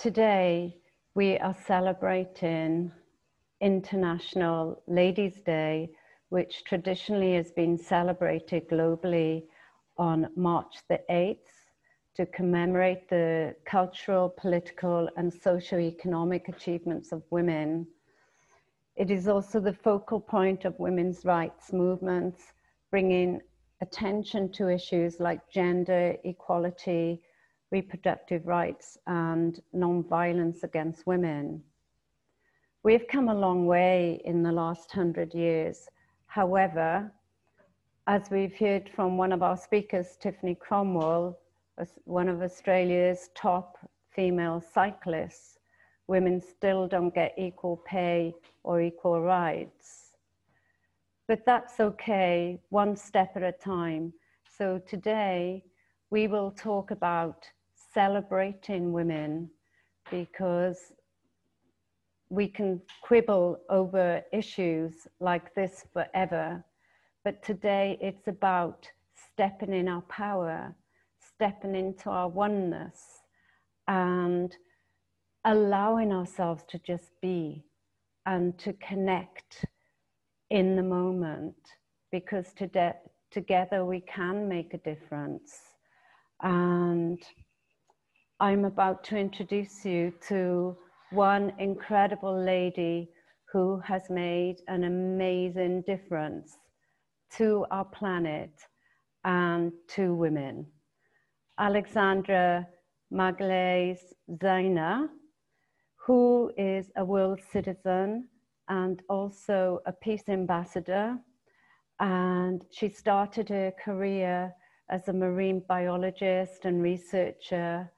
today we are celebrating International Ladies' Day, which traditionally has been celebrated globally on March the 8th to commemorate the cultural, political, and socio-economic achievements of women. It is also the focal point of women's rights movements, bringing attention to issues like gender equality, reproductive rights, and non-violence against women. We have come a long way in the last hundred years. However, as we've heard from one of our speakers, Tiffany Cromwell, one of Australia's top female cyclists, women still don't get equal pay or equal rights. But that's okay, one step at a time. So today we will talk about celebrating women because we can quibble over issues like this forever. But today it's about stepping in our power stepping into our oneness and allowing ourselves to just be and to connect in the moment because to together we can make a difference. And I'm about to introduce you to one incredible lady who has made an amazing difference to our planet and to women. Alexandra Magalhães Zeiner, who is a world citizen and also a peace ambassador. And she started her career as a marine biologist and researcher,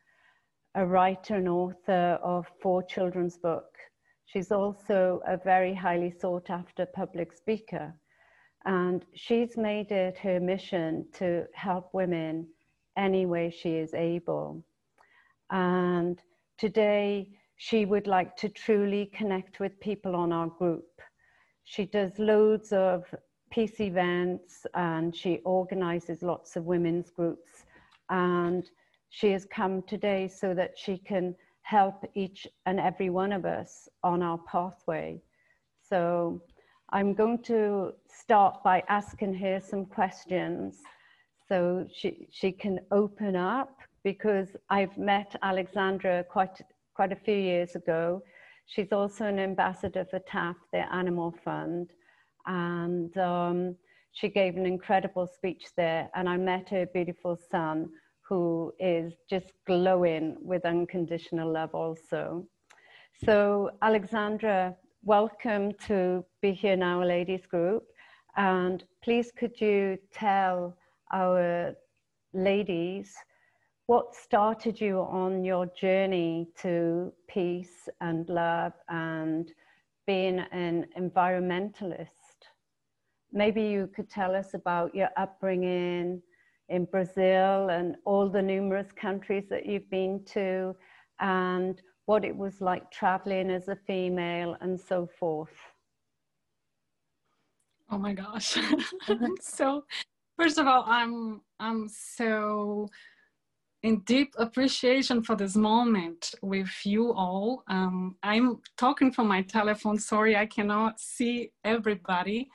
a writer and author of four children's books. She's also a very highly sought after public speaker. And she's made it her mission to help women any way she is able. And today, she would like to truly connect with people on our group. She does loads of peace events and she organizes lots of women's groups. And she has come today so that she can help each and every one of us on our pathway. So I'm going to start by asking her some questions so she, she can open up because I've met Alexandra quite, quite a few years ago. She's also an ambassador for TAF, the Animal Fund. And um, she gave an incredible speech there. And I met her beautiful son, who is just glowing with unconditional love also. So Alexandra, welcome to Be Here Now Ladies Group. And please could you tell our ladies, what started you on your journey to peace and love and being an environmentalist? Maybe you could tell us about your upbringing in Brazil and all the numerous countries that you've been to and what it was like traveling as a female and so forth. Oh my gosh. so First of all, I'm I'm so in deep appreciation for this moment with you all. Um, I'm talking from my telephone. Sorry, I cannot see everybody.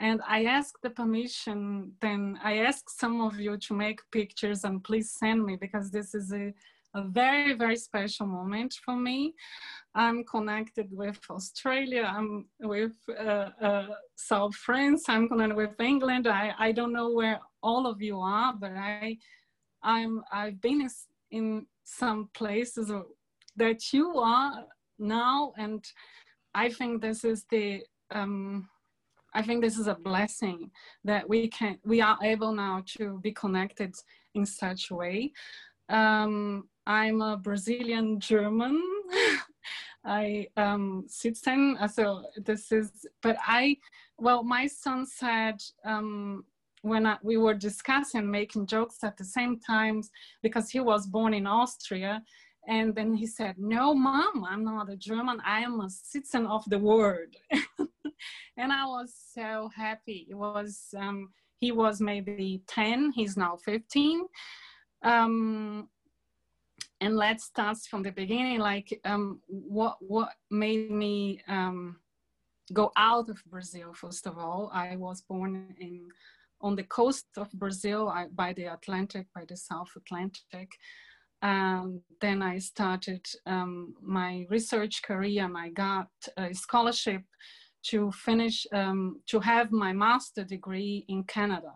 And I asked the permission, then I asked some of you to make pictures and please send me because this is a a very, very special moment for me. I'm connected with Australia, I'm with uh, uh, South France, I'm connected with England. I, I don't know where all of you are, but I, I'm, I've been in some places that you are now, and I think this is the, um, I think this is a blessing that we can, we are able now to be connected in such a way. Um, I'm a Brazilian German. I um citizen. Uh, so this is, but I, well, my son said um, when I, we were discussing making jokes at the same time because he was born in Austria, and then he said, "No, mom, I'm not a German. I am a citizen of the world." and I was so happy. It was um, he was maybe ten. He's now fifteen. Um, and let's start from the beginning. Like, um, what what made me um, go out of Brazil? First of all, I was born in on the coast of Brazil, I, by the Atlantic, by the South Atlantic. And then I started um, my research career, and I got a scholarship to finish um, to have my master degree in Canada,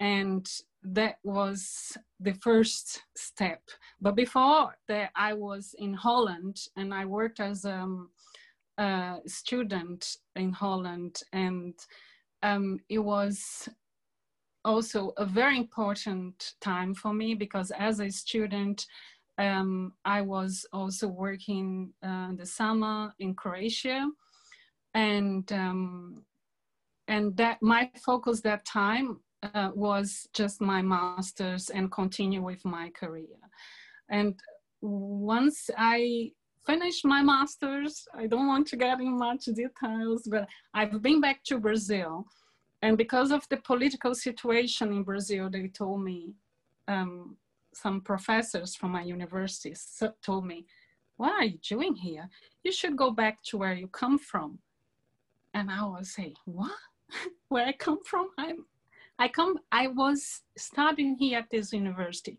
and that was the first step. But before that, I was in Holland and I worked as um, a student in Holland, and um, it was also a very important time for me because as a student, um, I was also working uh, in the summer in Croatia, and um, and that my focus that time uh, was just my master's and continue with my career. And once I finished my master's, I don't want to get in much details, but I've been back to Brazil. And because of the political situation in Brazil, they told me, um, some professors from my university told me, what are you doing here? You should go back to where you come from. And I was say, what? where I come from? I'm I come, I was studying here at this university.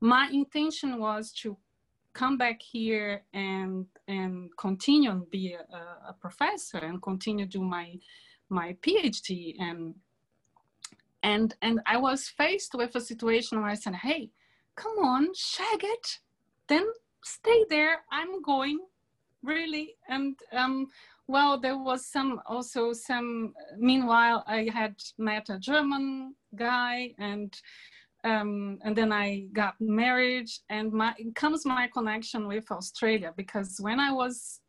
My intention was to come back here and and continue and be a, a professor and continue do my my PhD and and and I was faced with a situation where I said, "Hey, come on, shag it, then stay there. I'm going, really." And um, well, there was some also some. Meanwhile, I had met a German guy, and um, and then I got married, and my comes my connection with Australia because when I was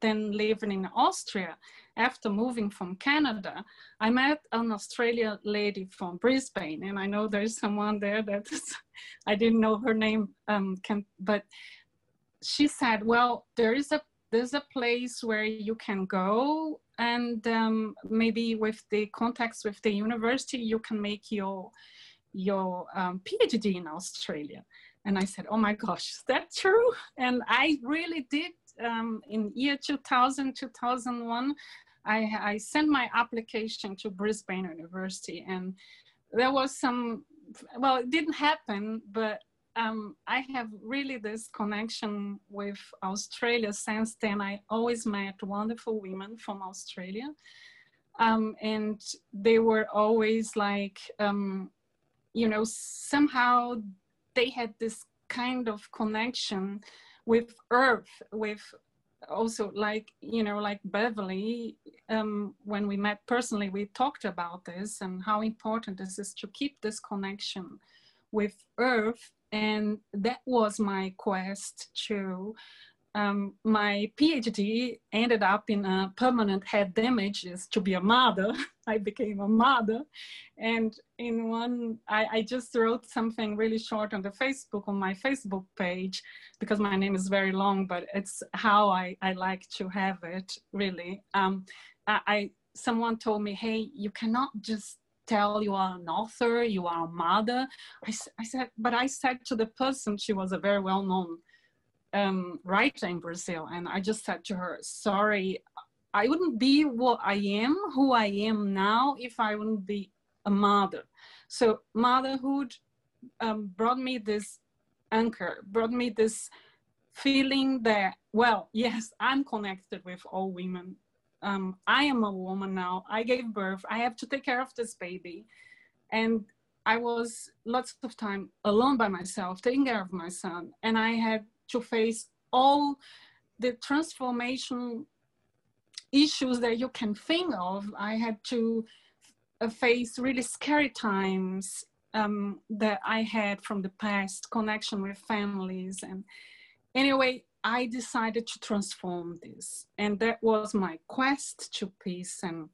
then living in Austria after moving from Canada, I met an Australian lady from Brisbane, and I know there's someone there that I didn't know her name, um, can, but she said, "Well, there is a there's a place where you can go and um, maybe with the contacts with the university you can make your your um, phd in australia. And i said oh my gosh is that true? And i really did um, in year 2000 2001 I, I sent my application to brisbane university. And there was some well it didn't happen but um, I have really this connection with Australia since then. I always met wonderful women from Australia. Um, and they were always like, um, you know, somehow they had this kind of connection with Earth, with also like, you know, like Beverly, um, when we met personally, we talked about this and how important this is to keep this connection with Earth and that was my quest to um, my PhD ended up in a permanent head damage is to be a mother. I became a mother. And in one, I, I, just wrote something really short on the Facebook, on my Facebook page, because my name is very long, but it's how I, I like to have it really. Um, I, I, someone told me, hey, you cannot just tell you are an author, you are a mother. I, I said, but I said to the person, she was a very well-known um, writer in Brazil, and I just said to her, sorry, I wouldn't be what I am, who I am now, if I wouldn't be a mother. So motherhood um, brought me this anchor, brought me this feeling that, well, yes, I'm connected with all women um, I am a woman now. I gave birth. I have to take care of this baby. And I was lots of time alone by myself, taking care of my son. And I had to face all the transformation issues that you can think of. I had to uh, face really scary times um, that I had from the past, connection with families. And anyway, I decided to transform this. And that was my quest to peace. And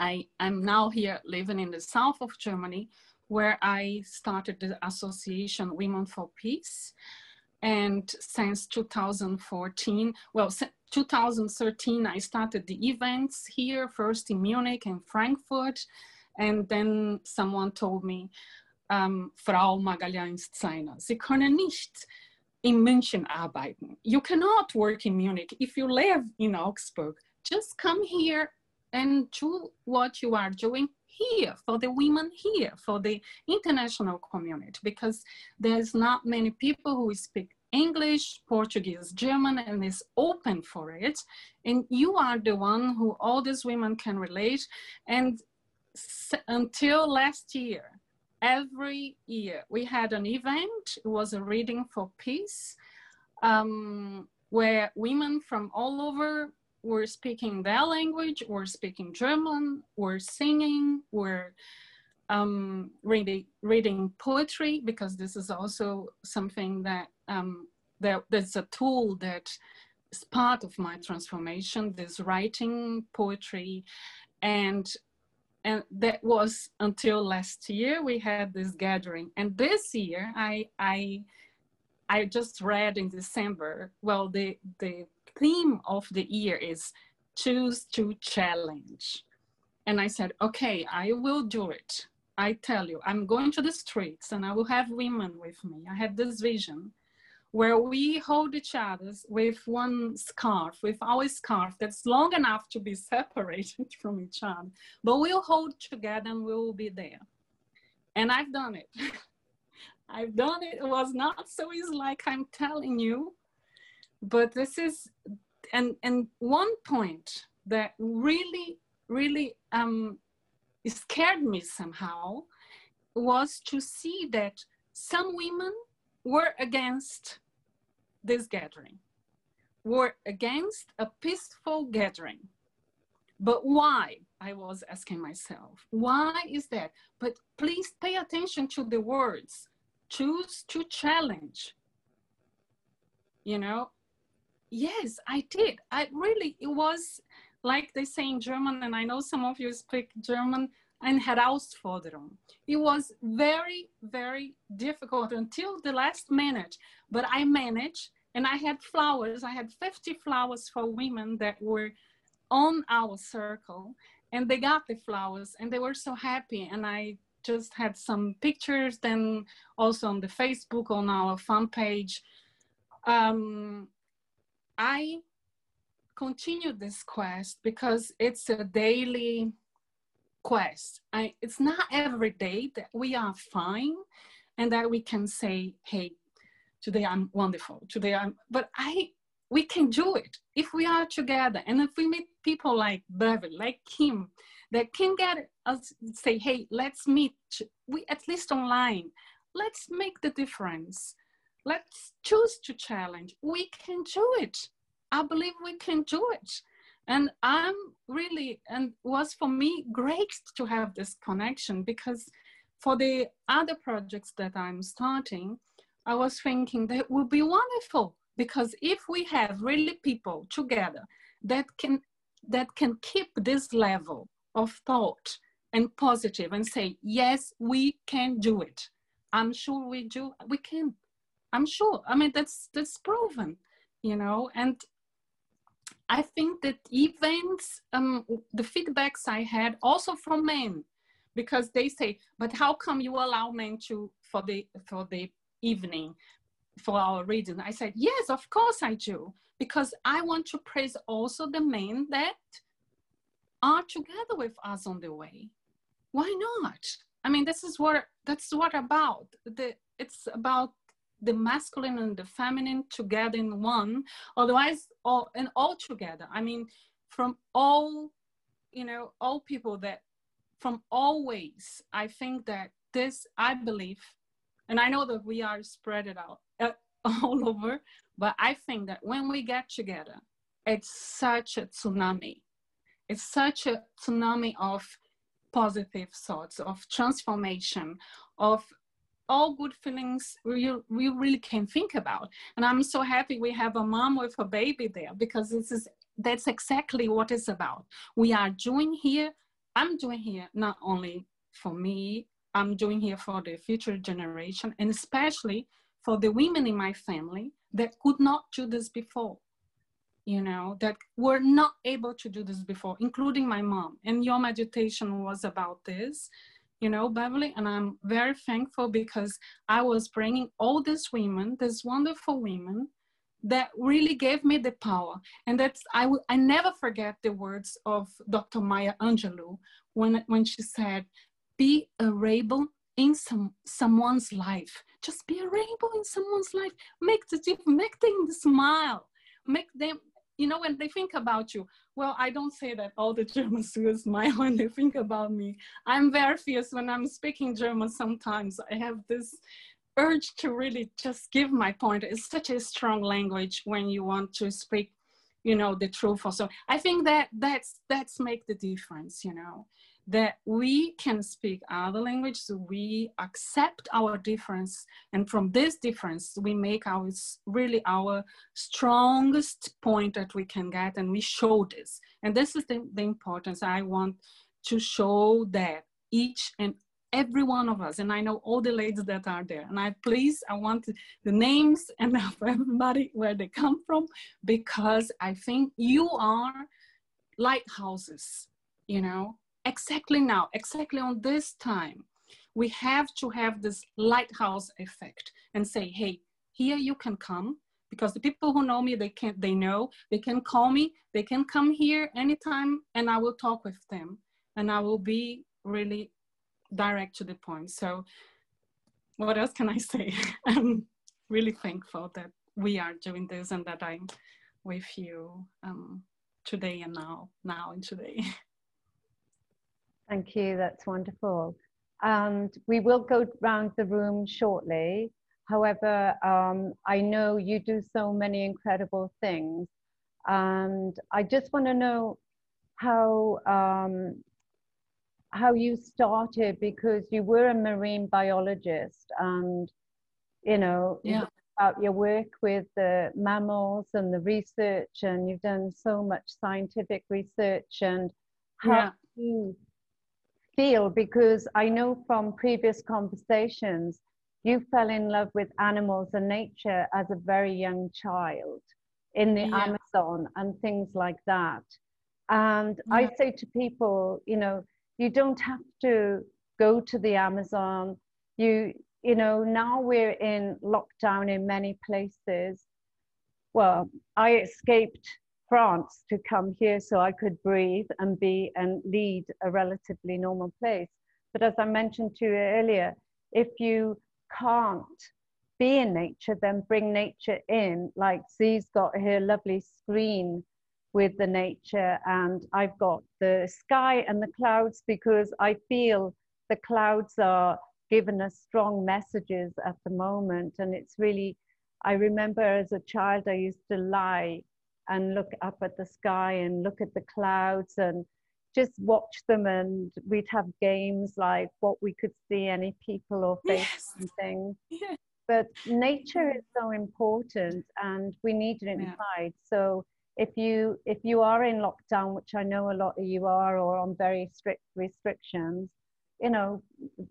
I am now here living in the south of Germany, where I started the association Women for Peace. And since 2014, well, 2013, I started the events here, first in Munich and Frankfurt. And then someone told me, um, Frau Magalhães Zeiner, Sie können nicht in München arbeiten. You cannot work in Munich. If you live in Augsburg, just come here and do what you are doing here for the women here for the international community because there's not many people who speak english portuguese german and is open for it and you are the one who all these women can relate and until last year every year we had an event it was a reading for peace um, where women from all over were speaking their language, were speaking German, were singing, were um, reading, reading poetry, because this is also something that, um, that that's a tool that is part of my transformation, this writing poetry. And, and that was until last year we had this gathering. And this year I, I, I just read in December, well, the, the theme of the year is choose to challenge. And I said, okay, I will do it. I tell you, I'm going to the streets and I will have women with me. I have this vision where we hold each other with one scarf, with our scarf that's long enough to be separated from each other, but we'll hold together and we'll be there. And I've done it. I've done it. It was not so easy like I'm telling you, but this is and and one point that really really um scared me somehow was to see that some women were against this gathering. Were against a peaceful gathering. But why i was asking myself why is that? But please pay attention to the words. Choose to challenge. You know? Yes, I did. I really, it was like they say in German, and I know some of you speak German, ein Herausforderung. It was very, very difficult until the last minute, but I managed and I had flowers. I had 50 flowers for women that were on our circle and they got the flowers and they were so happy. And I just had some pictures then also on the Facebook on our fan page. Um, I continue this quest because it's a daily quest. I, it's not every day that we are fine and that we can say, hey, today I'm wonderful. Today I'm, but I, we can do it if we are together. And if we meet people like Beverly, like Kim, that can get us say, hey, let's meet, we at least online, let's make the difference let's choose to challenge. We can do it. I believe we can do it. And I'm really, and was for me great to have this connection because for the other projects that I'm starting, I was thinking that would be wonderful because if we have really people together that can that can keep this level of thought and positive and say yes we can do it. I'm sure we do we can. I'm sure. I mean that's that's proven you know and i think that events um, the feedbacks i had also from men because they say but how come you allow men to for the for the evening for our reading? I said yes of course i do because i want to praise also the men that are together with us on the way. Why not? I mean this is what that's what about the it's about the masculine and the feminine together in one. Otherwise all and all together. I mean from all you know all people that from always i think that this i believe and i know that we are spread it out uh, all over but i think that when we get together it's such a tsunami. It's such a tsunami of positive thoughts of transformation of all good feelings we, we really can think about. And I'm so happy we have a mom with a baby there because this is that's exactly what it's about. We are doing here, I'm doing here not only for me, I'm doing here for the future generation and especially for the women in my family that could not do this before you know that were not able to do this before including my mom and your meditation was about this you know, Beverly, and I'm very thankful because I was bringing all these women, these wonderful women, that really gave me the power. And that's I will I never forget the words of Dr. Maya Angelou when when she said, "Be a rainbow in some someone's life. Just be a rainbow in someone's life. Make the make them smile. Make them you know, when they think about you, well, I don't say that all the Germans will smile when they think about me. I'm very fierce when I'm speaking German sometimes. I have this urge to really just give my point. It's such a strong language when you want to speak, you know, the truth also. I think that that's that's make the difference, you know that we can speak other languages, we accept our difference, and from this difference, we make our really our strongest point that we can get, and we show this. And this is the, the importance. I want to show that each and every one of us, and I know all the ladies that are there, and I please, I want the names and everybody where they come from, because I think you are lighthouses, you know, exactly now, exactly on this time, we have to have this lighthouse effect and say, hey, here you can come because the people who know me, they can they know, they can call me, they can come here anytime and I will talk with them and I will be really direct to the point. So what else can I say? I'm really thankful that we are doing this and that I'm with you um, today and now, now and today. Thank you, that's wonderful. And we will go round the room shortly. However, um, I know you do so many incredible things. And I just want to know how, um, how you started because you were a marine biologist and, you know, yeah. about your work with the mammals and the research and you've done so much scientific research and how yeah. you feel because I know from previous conversations you fell in love with animals and nature as a very young child in the yeah. Amazon and things like that. And yeah. I say to people, you know, you don't have to go to the Amazon. You, you know, now we're in lockdown in many places. Well, I escaped France to come here so I could breathe and be and lead a relatively normal place. But as I mentioned to you earlier, if you can't be in nature, then bring nature in. Like Z's got her lovely screen with the nature, and I've got the sky and the clouds because I feel the clouds are giving us strong messages at the moment. And it's really, I remember as a child, I used to lie and look up at the sky and look at the clouds and just watch them and we'd have games like what we could see any people or faces yes. and things yes. but nature is so important and we need it inside yeah. so if you if you are in lockdown which i know a lot of you are or on very strict restrictions you know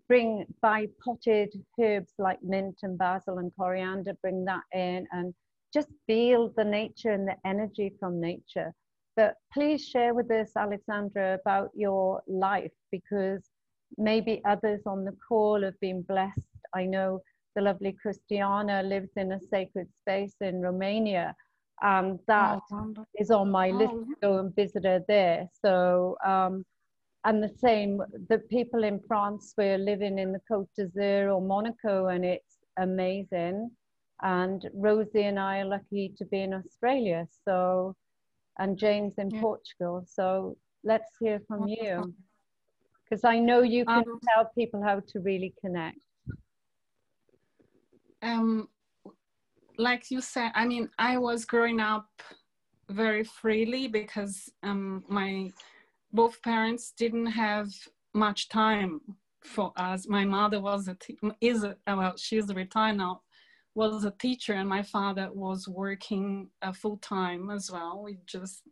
bring buy potted herbs like mint and basil and coriander bring that in and just feel the nature and the energy from nature. But please share with us, Alexandra, about your life because maybe others on the call have been blessed. I know the lovely Christiana lives in a sacred space in Romania. and that oh, is on my oh. list to go and visit her there. So, um, and the same, the people in France were living in the Côte d'Azur or Monaco, and it's amazing and Rosie and I are lucky to be in Australia. So, and James in yeah. Portugal. So let's hear from you, because I know you can um, tell people how to really connect. Um, like you said, I mean, I was growing up very freely because um, my both parents didn't have much time for us. My mother was a is a, well, she's retired now, was a teacher and my father was working uh, full time as well. We just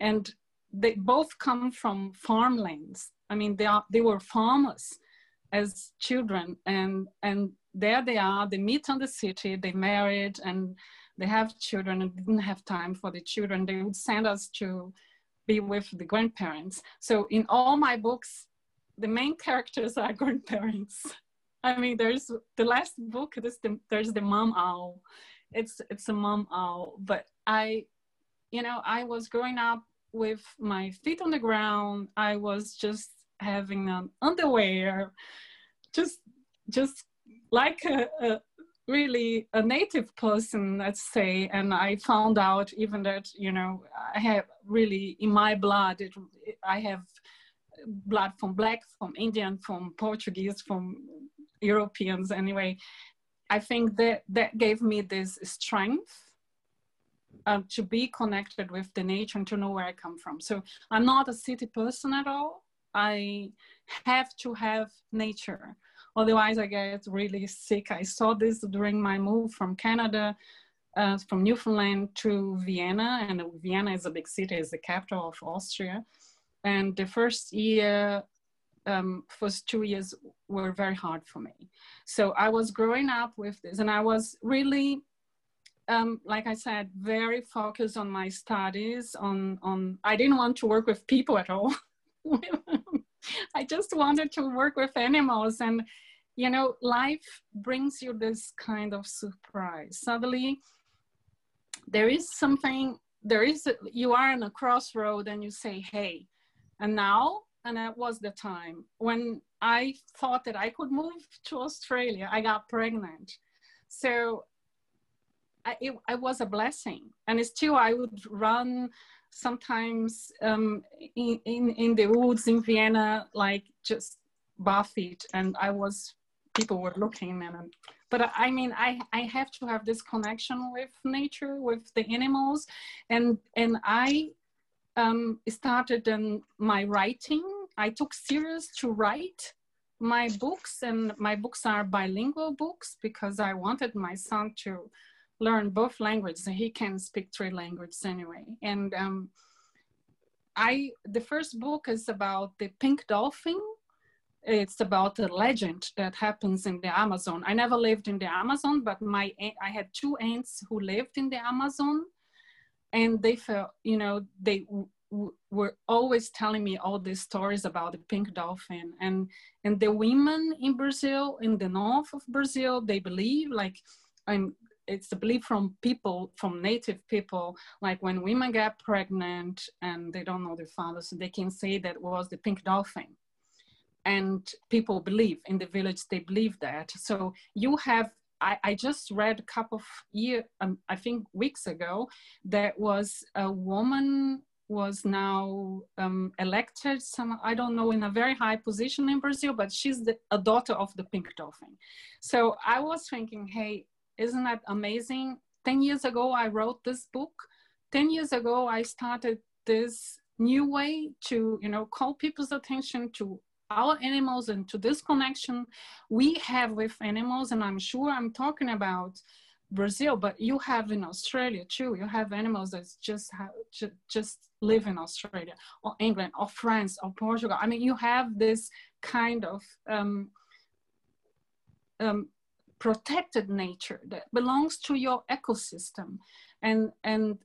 and they both come from farmlands. I mean, they are they were farmers as children, and and there they are. They meet on the city. They married and they have children and didn't have time for the children. They would send us to be with the grandparents. So in all my books, the main characters are grandparents. I mean, there's the last book. There's the, there's the mom owl. It's it's a mom owl. But I, you know, I was growing up with my feet on the ground. I was just having an underwear, just just like a, a really a native person, let's say. And I found out even that you know I have really in my blood. It, I have blood from black, from Indian, from Portuguese, from Europeans anyway. I think that that gave me this strength uh, to be connected with the nature and to know where I come from. So I'm not a city person at all. I have to have nature. Otherwise, I get really sick. I saw this during my move from Canada, uh, from Newfoundland to Vienna, and Vienna is a big city, is the capital of Austria. And the first year, um, first two years were very hard for me. So I was growing up with this, and I was really, um, like I said, very focused on my studies. On on, I didn't want to work with people at all. I just wanted to work with animals, and you know, life brings you this kind of surprise. Suddenly, there is something. There is a, you are in a crossroad, and you say, "Hey." And now, and that was the time when I thought that I could move to Australia, I got pregnant. So I, it, was a blessing. And still, I would run sometimes um, in, in, in the woods in Vienna, like just barefeet. And I was, people were looking and, but I mean, I, I have to have this connection with nature, with the animals. And, and I um, started in my writing. I took serious to write my books and my books are bilingual books because I wanted my son to learn both languages he can speak three languages anyway. And um, I, the first book is about the pink dolphin. It's about a legend that happens in the Amazon. I never lived in the Amazon, but my I had two aunts who lived in the Amazon, and they felt you know they were always telling me all these stories about the pink dolphin and and the women in brazil in the north of brazil they believe like i'm it's a belief from people from native people like when women get pregnant and they don't know their father so they can say that was the pink dolphin. And people believe in the village they believe that. So you have I, I just read a couple of year, um, I think weeks ago, that was a woman was now um, elected some i don't know in a very high position in brazil but she's the, a daughter of the pink dolphin. So i was thinking hey isn't that amazing? 10 years ago i wrote this book. 10 years ago i started this new way to you know call people's attention to our animals and to this connection we have with animals and i'm sure i'm talking about brazil but you have in australia too. You have animals that just have just live in australia or england or france or portugal. I mean you have this kind of um, um, protected nature that belongs to your ecosystem. And and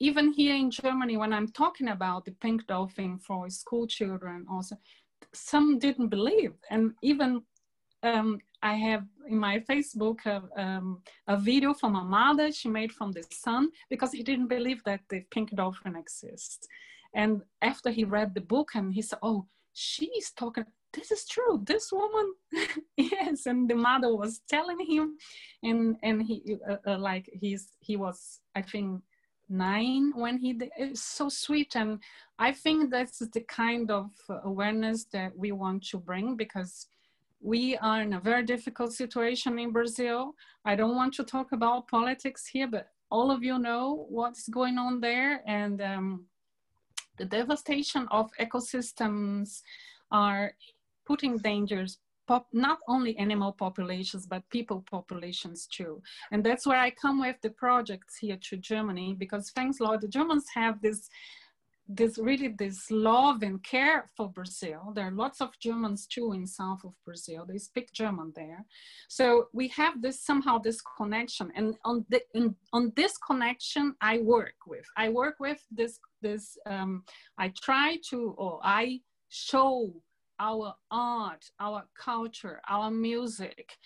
even here in germany when i'm talking about the pink dolphin for school children also some didn't believe. And even um, I have in my Facebook a, um, a video from a mother she made from the son because he didn't believe that the pink dolphin exists. And after he read the book and he said, oh, she's talking, this is true, this woman, yes. And the mother was telling him and, and he, uh, uh, like he's, he was, I think, nine when he is so sweet. And I think that's the kind of awareness that we want to bring because we are in a very difficult situation in Brazil. I don't want to talk about politics here, but all of you know what's going on there. And um, the devastation of ecosystems are putting dangers pop, not only animal populations, but people populations too. And that's where I come with the projects here to Germany, because thanks Lord, the Germans have this this really this love and care for Brazil. There are lots of Germans too in south of Brazil. They speak German there, so we have this somehow this connection. And on the in, on this connection, I work with. I work with this this. Um, I try to or I show our art, our culture, our music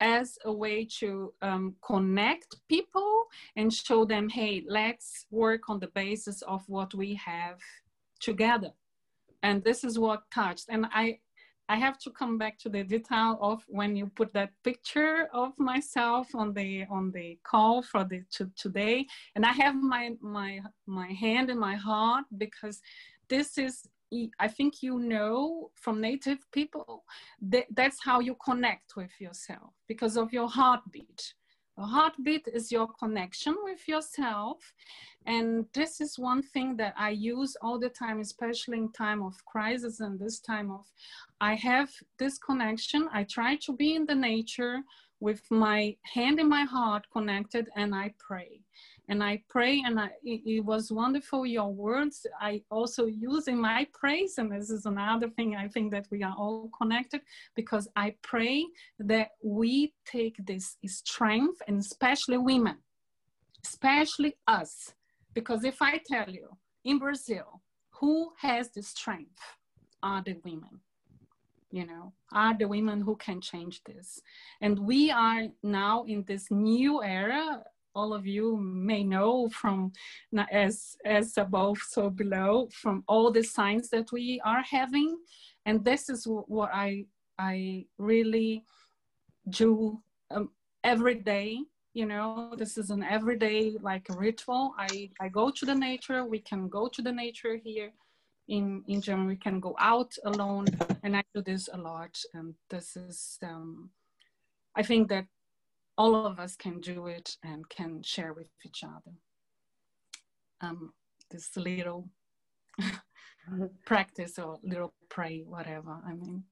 as a way to um, connect people and show them, hey, let's work on the basis of what we have together. And this is what touched. And I, I have to come back to the detail of when you put that picture of myself on the on the call for the to, today, and I have my my my hand in my heart because this is I think you know from native people that that's how you connect with yourself because of your heartbeat. A heartbeat is your connection with yourself. And this is one thing that I use all the time, especially in time of crisis and this time of, I have this connection. I try to be in the nature with my hand in my heart connected and I pray and I pray, and I, it, it, was wonderful. Your words. I also use in my praise, and this is another thing I think that we are all connected because I pray that we take this strength, and especially women, especially us, because if I tell you in Brazil, who has the strength? Are the women. You know are the women who can change this. And we are now in this new era all of you may know from as as above so below from all the signs that we are having. And this is what i i really do um, every day you know this is an everyday like ritual. I i go to the nature. We can go to the nature here in in germany. We can go out alone. And i do this a lot. And this is um i think that all of us can do it and can share with each other. Um, this little practice or little pray, whatever. I mean,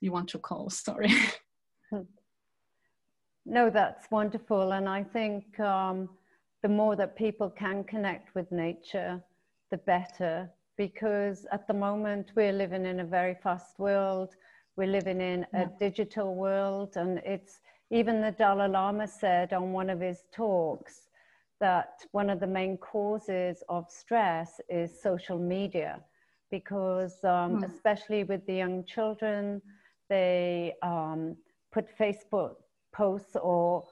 you want to call, sorry. no, that's wonderful. And I think um, the more that people can connect with nature, the better. Because at the moment, we're living in a very fast world. We're living in a digital world, and it's even the Dalai Lama said on one of his talks that one of the main causes of stress is social media because um, mm. especially with the young children they um, put facebook posts or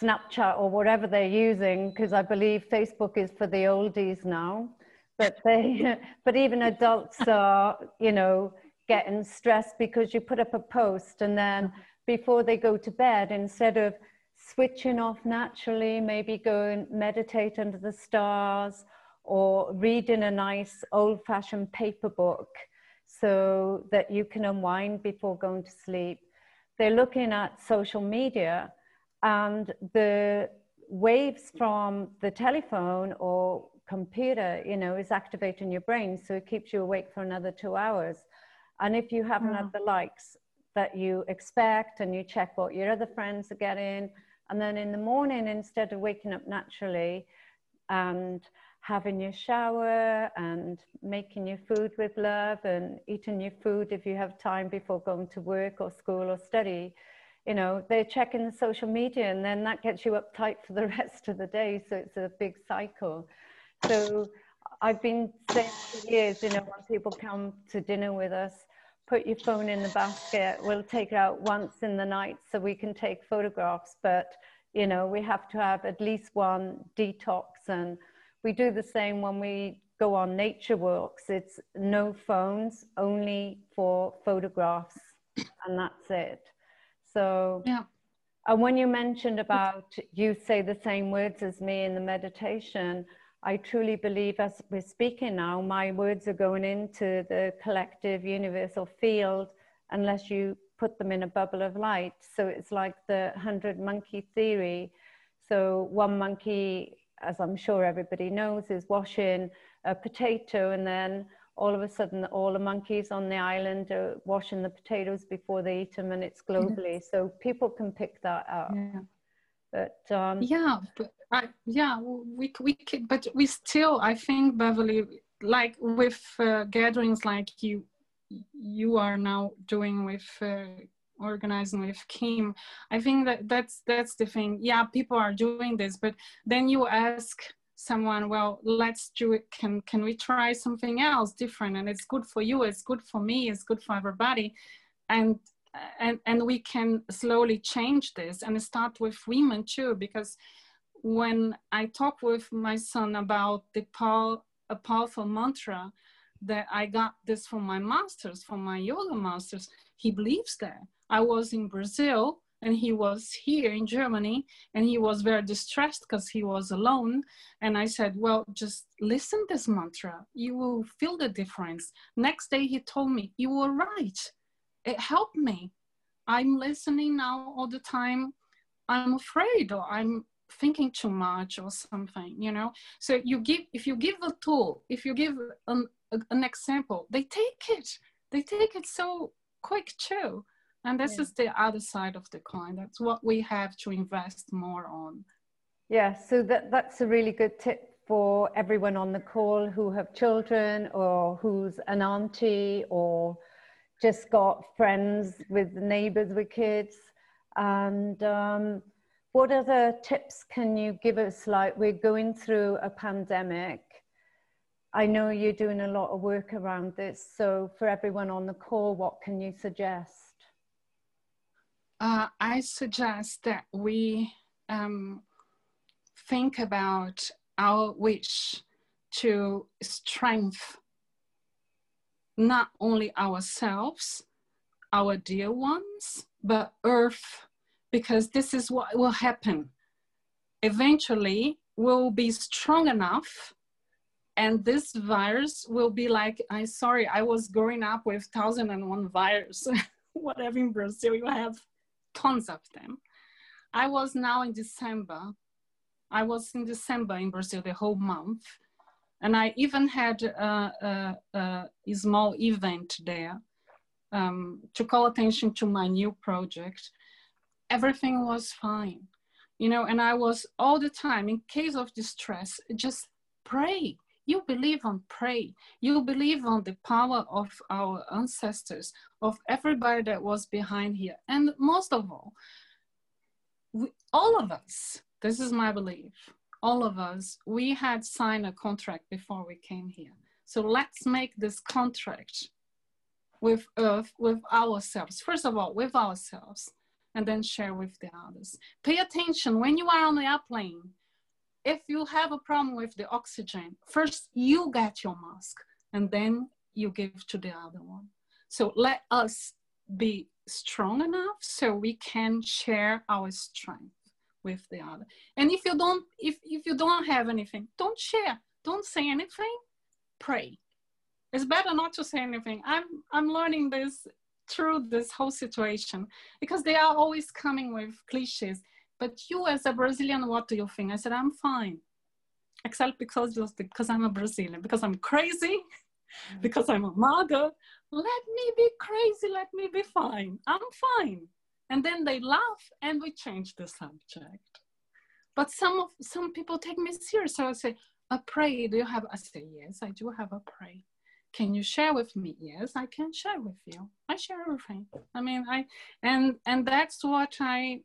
snapchat or whatever they're using because i believe facebook is for the oldies now but they but even adults are you know getting stressed because you put up a post and then before they go to bed instead of switching off naturally, maybe go and meditate under the stars or reading a nice old fashioned paper book so that you can unwind before going to sleep. They're looking at social media and the waves from the telephone or computer, you know, is activating your brain. So it keeps you awake for another two hours. And if you haven't had the likes that you expect and you check what your other friends are getting. And then in the morning, instead of waking up naturally and having your shower and making your food with love and eating your food if you have time before going to work or school or study, you know, they're checking the social media and then that gets you uptight for the rest of the day. So it's a big cycle. So I've been saying for years, you know, when people come to dinner with us, put your phone in the basket. We'll take it out once in the night so we can take photographs. But, you know, we have to have at least one detox. And we do the same when we go on nature walks. It's no phones, only for photographs. And that's it. So, yeah. And when you mentioned about you say the same words as me in the meditation, I truly believe as we're speaking now, my words are going into the collective universal field unless you put them in a bubble of light. So it's like the 100 monkey theory. So one monkey, as I'm sure everybody knows, is washing a potato and then all of a sudden all the monkeys on the island are washing the potatoes before they eat them and it's globally. So people can pick that up. Yeah. But um, yeah, but I, yeah, we we but we still, I think, Beverly, like with uh, gatherings like you you are now doing with uh, organizing with Kim. I think that that's that's the thing. Yeah, people are doing this, but then you ask someone well let's do it can can we try something else different and it's good for you it's good for me it's good for everybody and and and we can slowly change this and start with women too because when i talk with my son about the power a powerful mantra that i got this from my masters from my yoga masters he believes that i was in brazil and he was here in Germany and he was very distressed because he was alone. And I said, Well, just listen this mantra. You will feel the difference. Next day he told me, You were right. It helped me. I'm listening now all the time. I'm afraid or I'm thinking too much or something, you know. So you give if you give a tool, if you give an, an example, they take it. They take it so quick too and this yeah. is the other side of the coin. That's what we have to invest more on. Yeah, so that, that's a really good tip for everyone on the call who have children or who's an auntie or just got friends with neighbors with kids. And um, what other tips can you give us? Like, we're going through a pandemic. I know you're doing a lot of work around this. So, for everyone on the call, what can you suggest? uh, I suggest that we um, think about our wish to strengthen not only ourselves, our dear ones, but Earth, because this is what will happen. Eventually, we'll be strong enough and this virus will be like i'm sorry i was growing up with 1001 virus whatever in brazil you have tons of them. I was now in December. I was in December in Brazil the whole month. And I even had a, a, a small event there um, to call attention to my new project. Everything was fine, you know, and I was all the time in case of distress, just pray, you believe on pray. You believe on the power of our ancestors of everybody that was behind here. And most of all we, all of us this is my belief all of us we had signed a contract before we came here. So let's make this contract with earth with ourselves. First of all with ourselves and then share with the others. Pay attention when you are on the airplane if you have a problem with the oxygen, first you get your mask and then you give to the other one. So let us be strong enough so we can share our strength with the other. And if you don't, if, if you don't have anything, don't share, don't say anything, pray. It's better not to say anything. I'm, I'm learning this through this whole situation because they are always coming with cliches but you as a Brazilian, what do you think? I said, I'm fine. Except because just because I'm a Brazilian, because I'm crazy, mm. because I'm a mother. Let me be crazy, let me be fine. I'm fine. And then they laugh and we change the subject. But some of some people take me serious. So I say, a pray, do you have? I say, yes, I do have a pray. Can you share with me? Yes, I can share with you. I share everything. I mean, I and and that's what I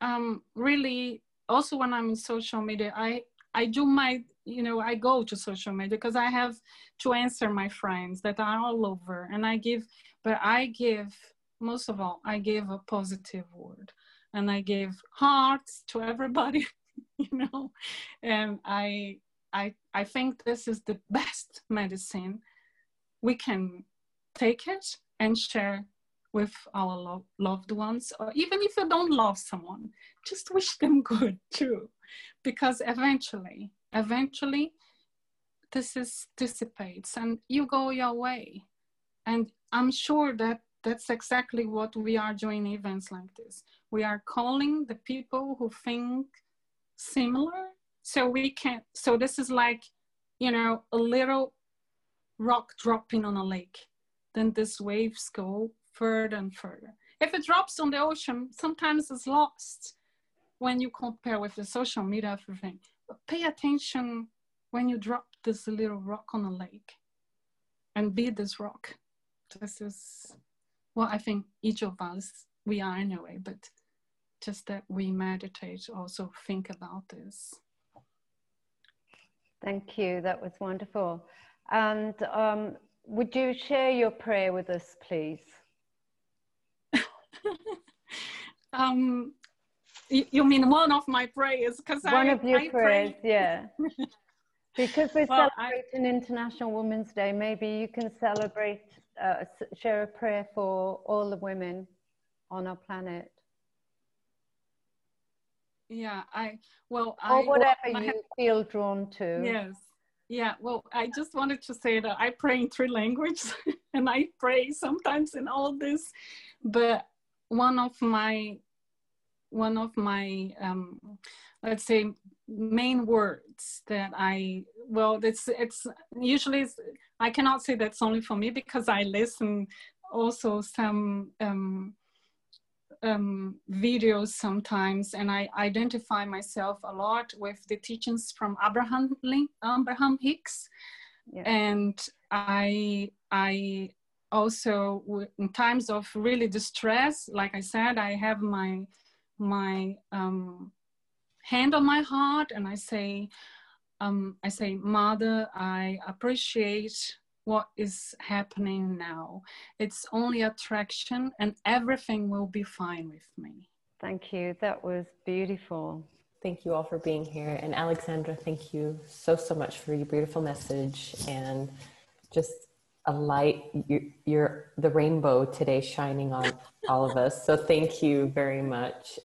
um, really also when I'm in social media, I I do my you know I go to social media because I have to answer my friends that are all over, and I give, but I give most of all I gave a positive word, and I gave hearts to everybody, you know, and I I I think this is the best medicine we can take it and share with our lo- loved ones, or even if you don't love someone, just wish them good too, because eventually, eventually, this is dissipates and you go your way. And I'm sure that that's exactly what we are doing events like this. We are calling the people who think similar, so we can. So this is like, you know, a little rock dropping on a lake. Then these waves go further and further. If it drops on the ocean, sometimes it's lost when you compare with the social media everything. But pay attention when you drop this little rock on a lake and be this rock. This is what I think each of us, we are anyway, but just that we meditate, also think about this. Thank you. That was wonderful. And um, would you share your prayer with us, please? um, you, mean one of my prayers? Because one I, of your I prayers, pray. yeah. because we're well, celebrating I, International Women's Day, maybe you can celebrate, uh, share a prayer for all the women on our planet. Yeah, I well, or I whatever well, you have, feel drawn to. Yes, yeah. Well, I just wanted to say that I pray in three languages, and I pray sometimes in all this, but one of my one of my um, let's say main words that I well it's it's usually I cannot say that's only for me because I listen also some um, um, videos sometimes and I identify myself a lot with the teachings from Abraham, Abraham Hicks yeah. and I I also in times of really distress like I said I have my my um, hand on my heart and I say, um, I say, Mother, I appreciate what is happening now. It's only attraction and everything will be fine with me. Thank you. That was beautiful. Thank you all for being here. And Alexandra, thank you so, so much for your beautiful message and just a light. You're, you're the rainbow today shining on all of us. So thank you very much.